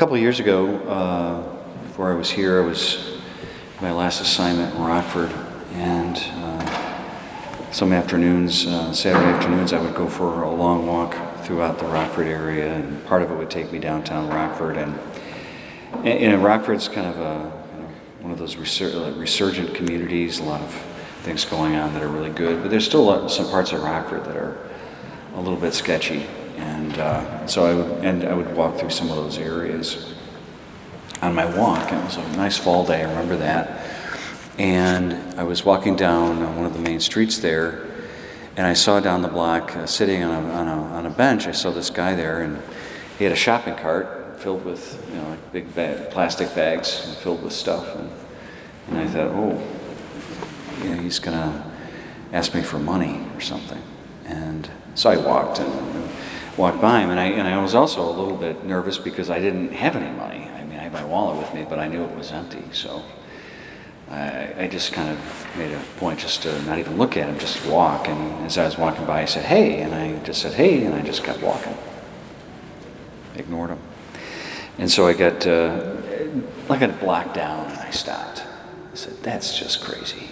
couple of years ago, uh, before I was here, I was my last assignment in Rockford, and uh, some afternoons, uh, Saturday afternoons, I would go for a long walk throughout the Rockford area, and part of it would take me downtown Rockford, and and, know, Rockford's kind of a one of those resur- resurgent communities. A lot of things going on that are really good, but there's still some parts of Rockford that are a little bit sketchy. And uh, so I would, and I would walk through some of those areas on my walk. It was a nice fall day, I remember that. And I was walking down one of the main streets there, and I saw down the block, uh, sitting on a, on, a, on a bench, I saw this guy there, and he had a shopping cart filled with, you know, like big bag, plastic bags filled with stuff. And, and I thought, oh, he's going to ask me for money or something. And so I walked and, and walked by him, and I, and I was also a little bit nervous because I didn't have any money. I mean, I had my wallet with me, but I knew it was empty. So I, I just kind of made a point just to not even look at him, just walk. And as I was walking by, I said, hey, and I just said, hey, and I just kept walking. Ignored him. And so I got, uh, I got blocked down, and I stopped. I said, that's just crazy.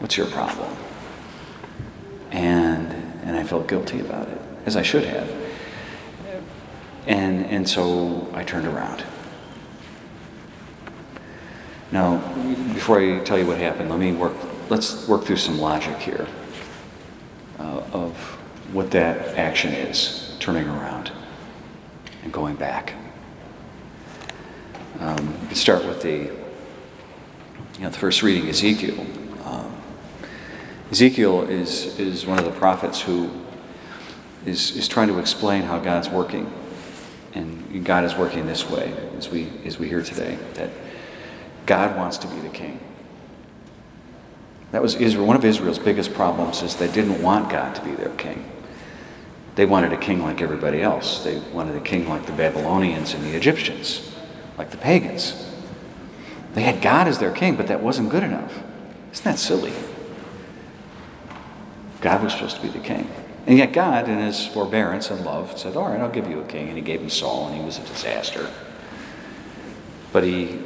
What's your problem? And, and I felt guilty about it, as I should have. And, and so I turned around. Now, before I tell you what happened, let me work, let's work through some logic here uh, of what that action is, turning around and going back. Um, start with the, you know, the first reading, Ezekiel. Um, Ezekiel is, is one of the prophets who is, is trying to explain how God's working. And God is working this way, as we, as we hear today, that God wants to be the king. That was Israel. One of Israel's biggest problems is they didn't want God to be their king. They wanted a king like everybody else. They wanted a king like the Babylonians and the Egyptians, like the pagans. They had God as their king, but that wasn't good enough. Isn't that silly? God was supposed to be the king. And yet God, in his forbearance and love, said, All right, I'll give you a king. And he gave him Saul, and he was a disaster. But he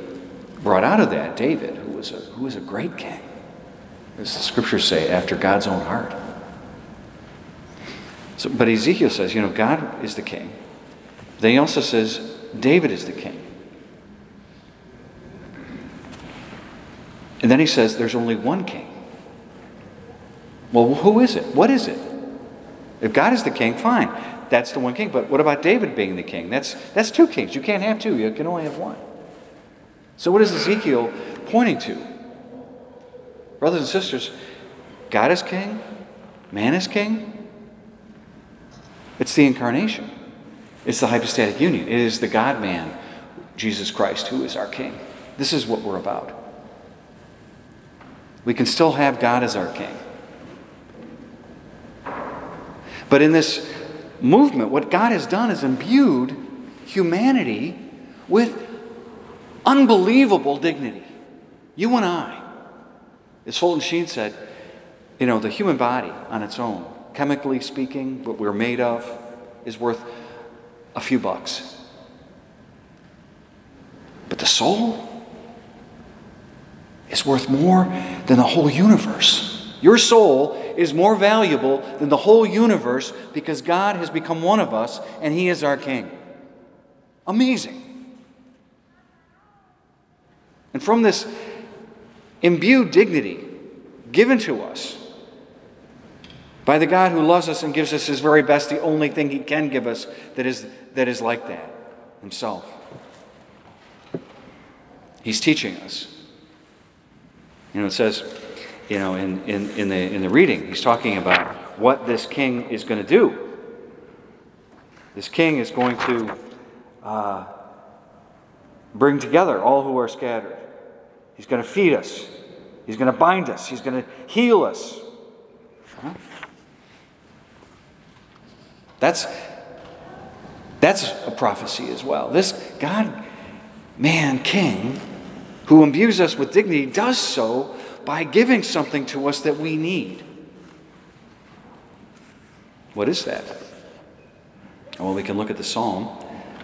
brought out of that David, who was a, who was a great king, as the scriptures say, after God's own heart. So, but Ezekiel says, you know, God is the king. Then he also says, David is the king. And then he says, there's only one king. Well, who is it? What is it? If God is the king, fine. That's the one king. But what about David being the king? That's, that's two kings. You can't have two, you can only have one. So, what is Ezekiel pointing to? Brothers and sisters, God is king, man is king. It's the incarnation, it's the hypostatic union. It is the God man, Jesus Christ, who is our king. This is what we're about. We can still have God as our king. But in this movement, what God has done is imbued humanity with unbelievable dignity. You and I, as Fulton Sheen said, you know, the human body on its own, chemically speaking, what we're made of, is worth a few bucks. But the soul is worth more than the whole universe. Your soul is more valuable than the whole universe because God has become one of us and He is our King. Amazing. And from this imbued dignity given to us by the God who loves us and gives us His very best, the only thing He can give us that is, that is like that Himself. He's teaching us. You know, it says, you know, in, in, in, the, in the reading, he's talking about what this king is going to do. This king is going to uh, bring together all who are scattered. He's going to feed us. He's going to bind us. He's going to heal us. That's, that's a prophecy as well. This God, man, king, who imbues us with dignity, does so by giving something to us that we need. What is that? Well, we can look at the psalm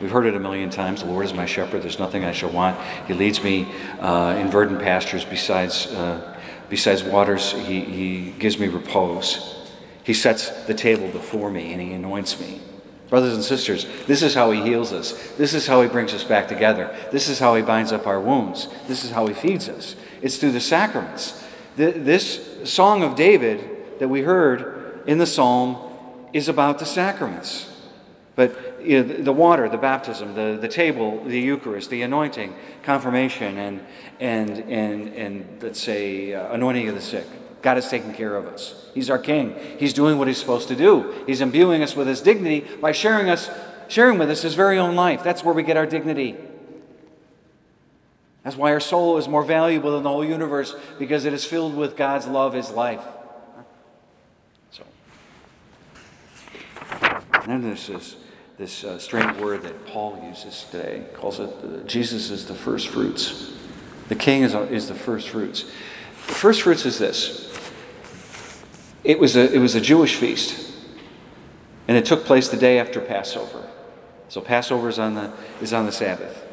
We've heard it a million times. The Lord is my shepherd. There's nothing I shall want. He leads me uh, in verdant pastures besides, uh, besides waters. He, he gives me repose. He sets the table before me and he anoints me. Brothers and sisters, this is how he heals us. This is how he brings us back together. This is how he binds up our wounds. This is how he feeds us. It's through the sacraments. This song of David that we heard in the psalm is about the sacraments. But you know, the water, the baptism, the, the table, the Eucharist, the anointing, confirmation, and, and, and, and let's say, uh, anointing of the sick. God is taking care of us. He's our King. He's doing what He's supposed to do. He's imbuing us with His dignity by sharing us, sharing with us His very own life. That's where we get our dignity. That's why our soul is more valuable than the whole universe because it is filled with God's love, His life. So, and then this this uh, strange word that Paul uses today. calls it uh, Jesus is the first fruits. The King is, is the first fruits. The first fruits is this. It was a it was a Jewish feast, and it took place the day after Passover. So Passover is on the is on the Sabbath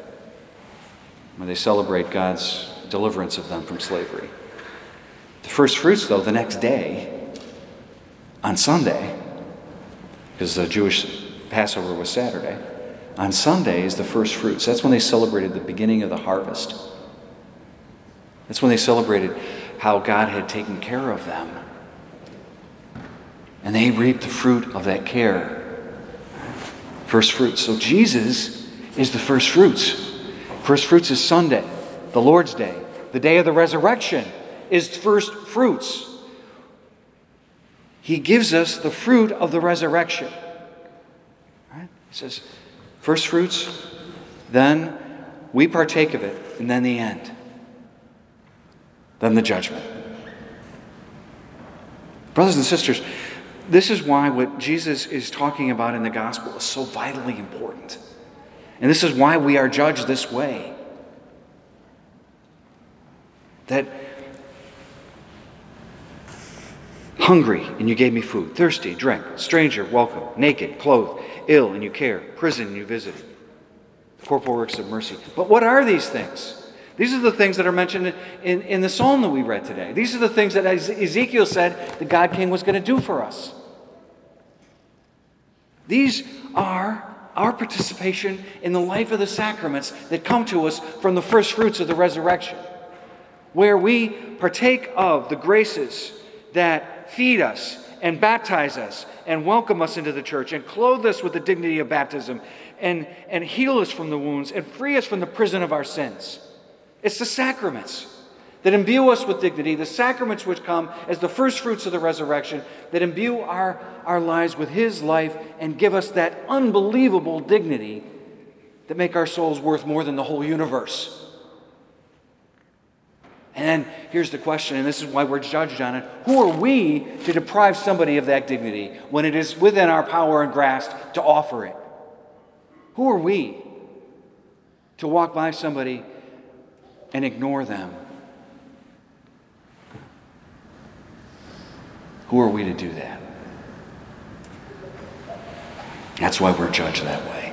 when they celebrate God's deliverance of them from slavery. The first fruits, though, the next day, on Sunday, because the Jewish Passover was Saturday, on Sunday is the first fruits. That's when they celebrated the beginning of the harvest. That's when they celebrated how God had taken care of them. And they reaped the fruit of that care. First fruits. So Jesus is the first fruits. First fruits is Sunday, the Lord's Day. The day of the resurrection is first fruits. He gives us the fruit of the resurrection. Right? He says, first fruits, then we partake of it, and then the end. Then the judgment. Brothers and sisters, this is why what Jesus is talking about in the gospel is so vitally important. And this is why we are judged this way. That hungry, and you gave me food, thirsty, drink, stranger, welcome, naked, clothed, ill, and you care, prison, and you visited. Corporal works of mercy. But what are these things? These are the things that are mentioned in, in the psalm that we read today. These are the things that Ezekiel said the God King was going to do for us. These are our participation in the life of the sacraments that come to us from the first fruits of the resurrection, where we partake of the graces that feed us and baptize us and welcome us into the church and clothe us with the dignity of baptism and, and heal us from the wounds and free us from the prison of our sins. It's the sacraments that imbue us with dignity, the sacraments which come as the first fruits of the resurrection, that imbue our, our lives with His life and give us that unbelievable dignity that make our souls worth more than the whole universe. And then here's the question, and this is why we're judged on it. Who are we to deprive somebody of that dignity when it is within our power and grasp to offer it? Who are we to walk by somebody and ignore them Who are we to do that? That's why we're judged that way.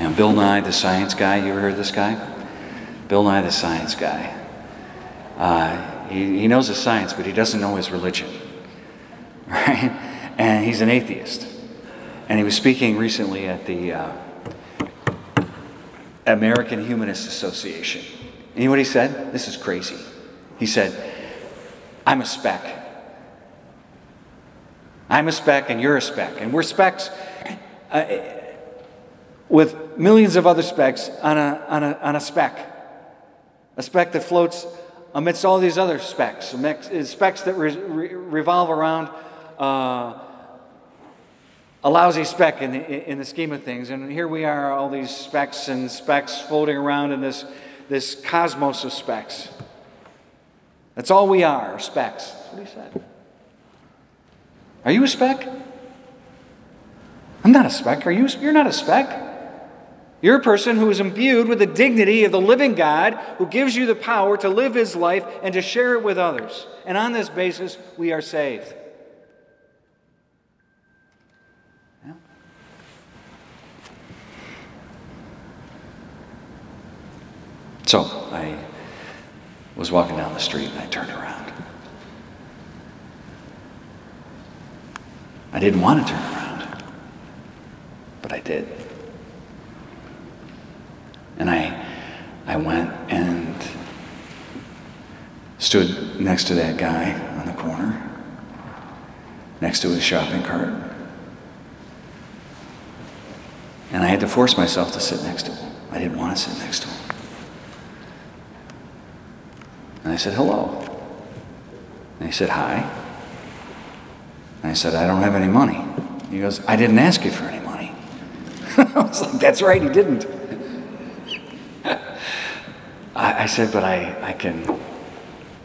And Bill Nye, the science guy, you ever heard this guy? Bill Nye, the science guy. Uh, he, he knows the science, but he doesn't know his religion. Right? And he's an atheist. And he was speaking recently at the uh, American Humanist Association. And you know what he said? This is crazy. He said, I'm a speck. I'm a speck and you're a speck. And we're specks uh, with millions of other specks on a, on, a, on a speck. A speck that floats amidst all these other specks, specks that re- re- revolve around uh, a lousy speck in the, in the scheme of things. And here we are, all these specks and specks floating around in this, this cosmos of specks. That's all we are, specks. That's what he said. Are you a speck? I'm not a speck. Are you? You're not a speck. You're a person who is imbued with the dignity of the living God who gives you the power to live his life and to share it with others. And on this basis, we are saved. So I was walking down the street and I turned around. I didn't want to turn around, but I did. And I, I went and stood next to that guy on the corner, next to his shopping cart. And I had to force myself to sit next to him. I didn't want to sit next to him. And I said, hello. And he said, hi. And I said, I don't have any money. He goes, I didn't ask you for any money. I was like, that's right, he didn't. I, I, said, but I, I can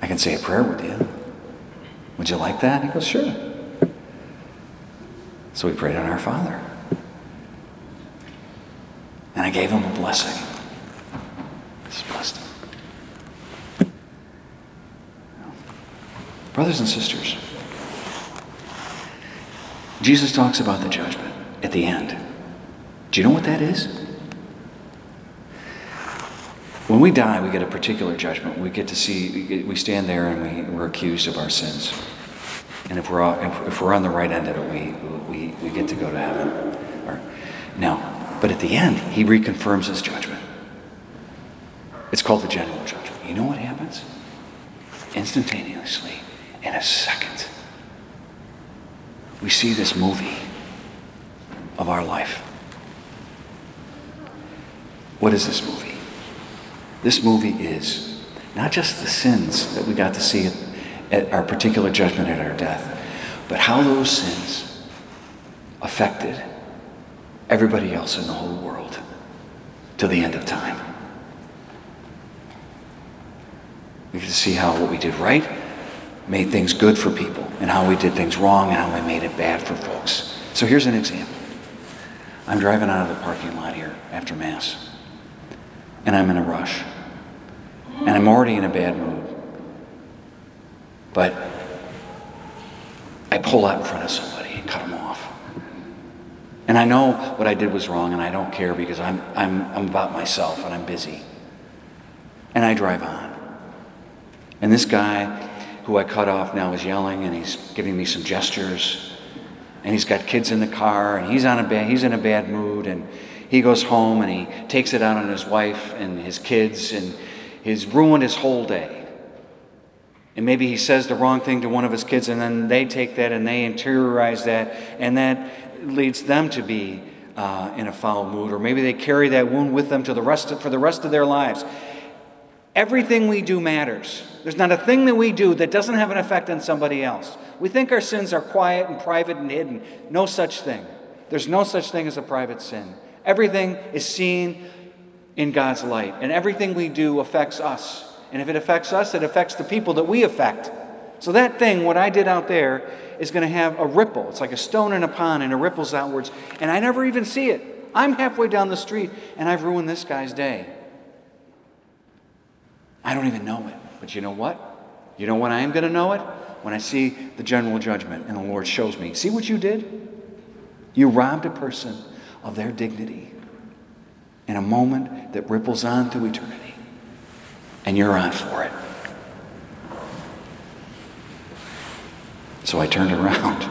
I can say a prayer with you. Would you like that? He goes, sure. So we prayed on our Father. And I gave him a blessing. Just blessed him. Brothers and sisters, Jesus talks about the judgment at the end. Do you know what that is? When we die, we get a particular judgment. We get to see, we stand there and we, we're accused of our sins. And if we're, if, if we're on the right end of it, we, we, we get to go to heaven. Or, now, but at the end, he reconfirms his judgment. It's called the general judgment. You know what happens? Instantaneously, in a second, we see this movie of our life. What is this movie? This movie is not just the sins that we got to see at, at our particular judgment at our death, but how those sins affected everybody else in the whole world to the end of time. We get to see how what we did right made things good for people and how we did things wrong and how we made it bad for folks. So here's an example. I'm driving out of the parking lot here after Mass, and I'm in a rush, and I'm already in a bad mood. But I pull out in front of somebody and cut them off. And I know what I did was wrong, and I don't care because I'm, I'm, I'm about myself and I'm busy. And I drive on. And this guy who I cut off now is yelling and he's giving me some gestures. And he's got kids in the car and he's, on a bad, he's in a bad mood. And he goes home and he takes it out on his wife and his kids and he's ruined his whole day. And maybe he says the wrong thing to one of his kids, and then they take that and they interiorize that, and that leads them to be uh, in a foul mood, or maybe they carry that wound with them to the rest of, for the rest of their lives. Everything we do matters. There's not a thing that we do that doesn't have an effect on somebody else. We think our sins are quiet and private and hidden. No such thing. There's no such thing as a private sin. Everything is seen in God's light, and everything we do affects us. And if it affects us, it affects the people that we affect. So that thing, what I did out there, is going to have a ripple. It's like a stone in a pond and it ripples outwards. And I never even see it. I'm halfway down the street and I've ruined this guy's day. I don't even know it. But you know what? You know when I am going to know it? When I see the general judgment and the Lord shows me. See what you did? You robbed a person of their dignity in a moment that ripples on through eternity. And you're on for it. So I turned around.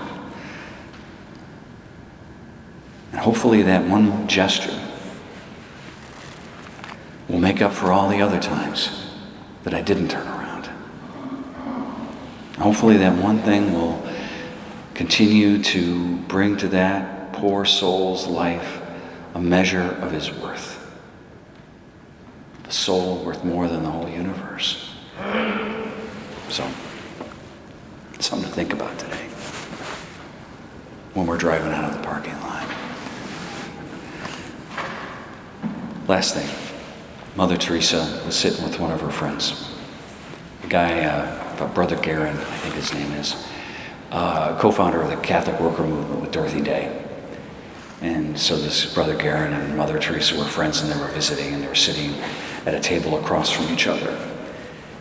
And hopefully, that one gesture will make up for all the other times that I didn't turn around. Hopefully, that one thing will continue to bring to that poor soul's life a measure of his worth. The soul worth more than the whole universe. So, Something to think about today when we're driving out of the parking lot. Last thing Mother Teresa was sitting with one of her friends. A guy, uh, Brother Guerin, I think his name is, uh, co founder of the Catholic Worker Movement with Dorothy Day. And so this Brother Guerin and Mother Teresa were friends and they were visiting and they were sitting at a table across from each other.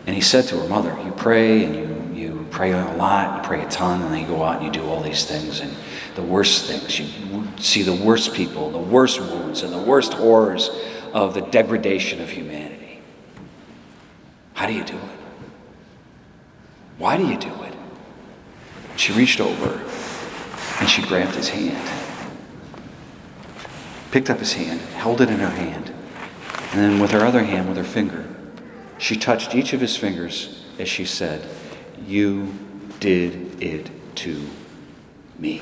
And he said to her, Mother, you pray and you pray a lot, you pray a ton, and then you go out and you do all these things and the worst things. You see the worst people, the worst wounds, and the worst horrors of the degradation of humanity. How do you do it? Why do you do it? She reached over and she grabbed his hand, picked up his hand, held it in her hand, and then with her other hand, with her finger, she touched each of his fingers as she said, You did it to me.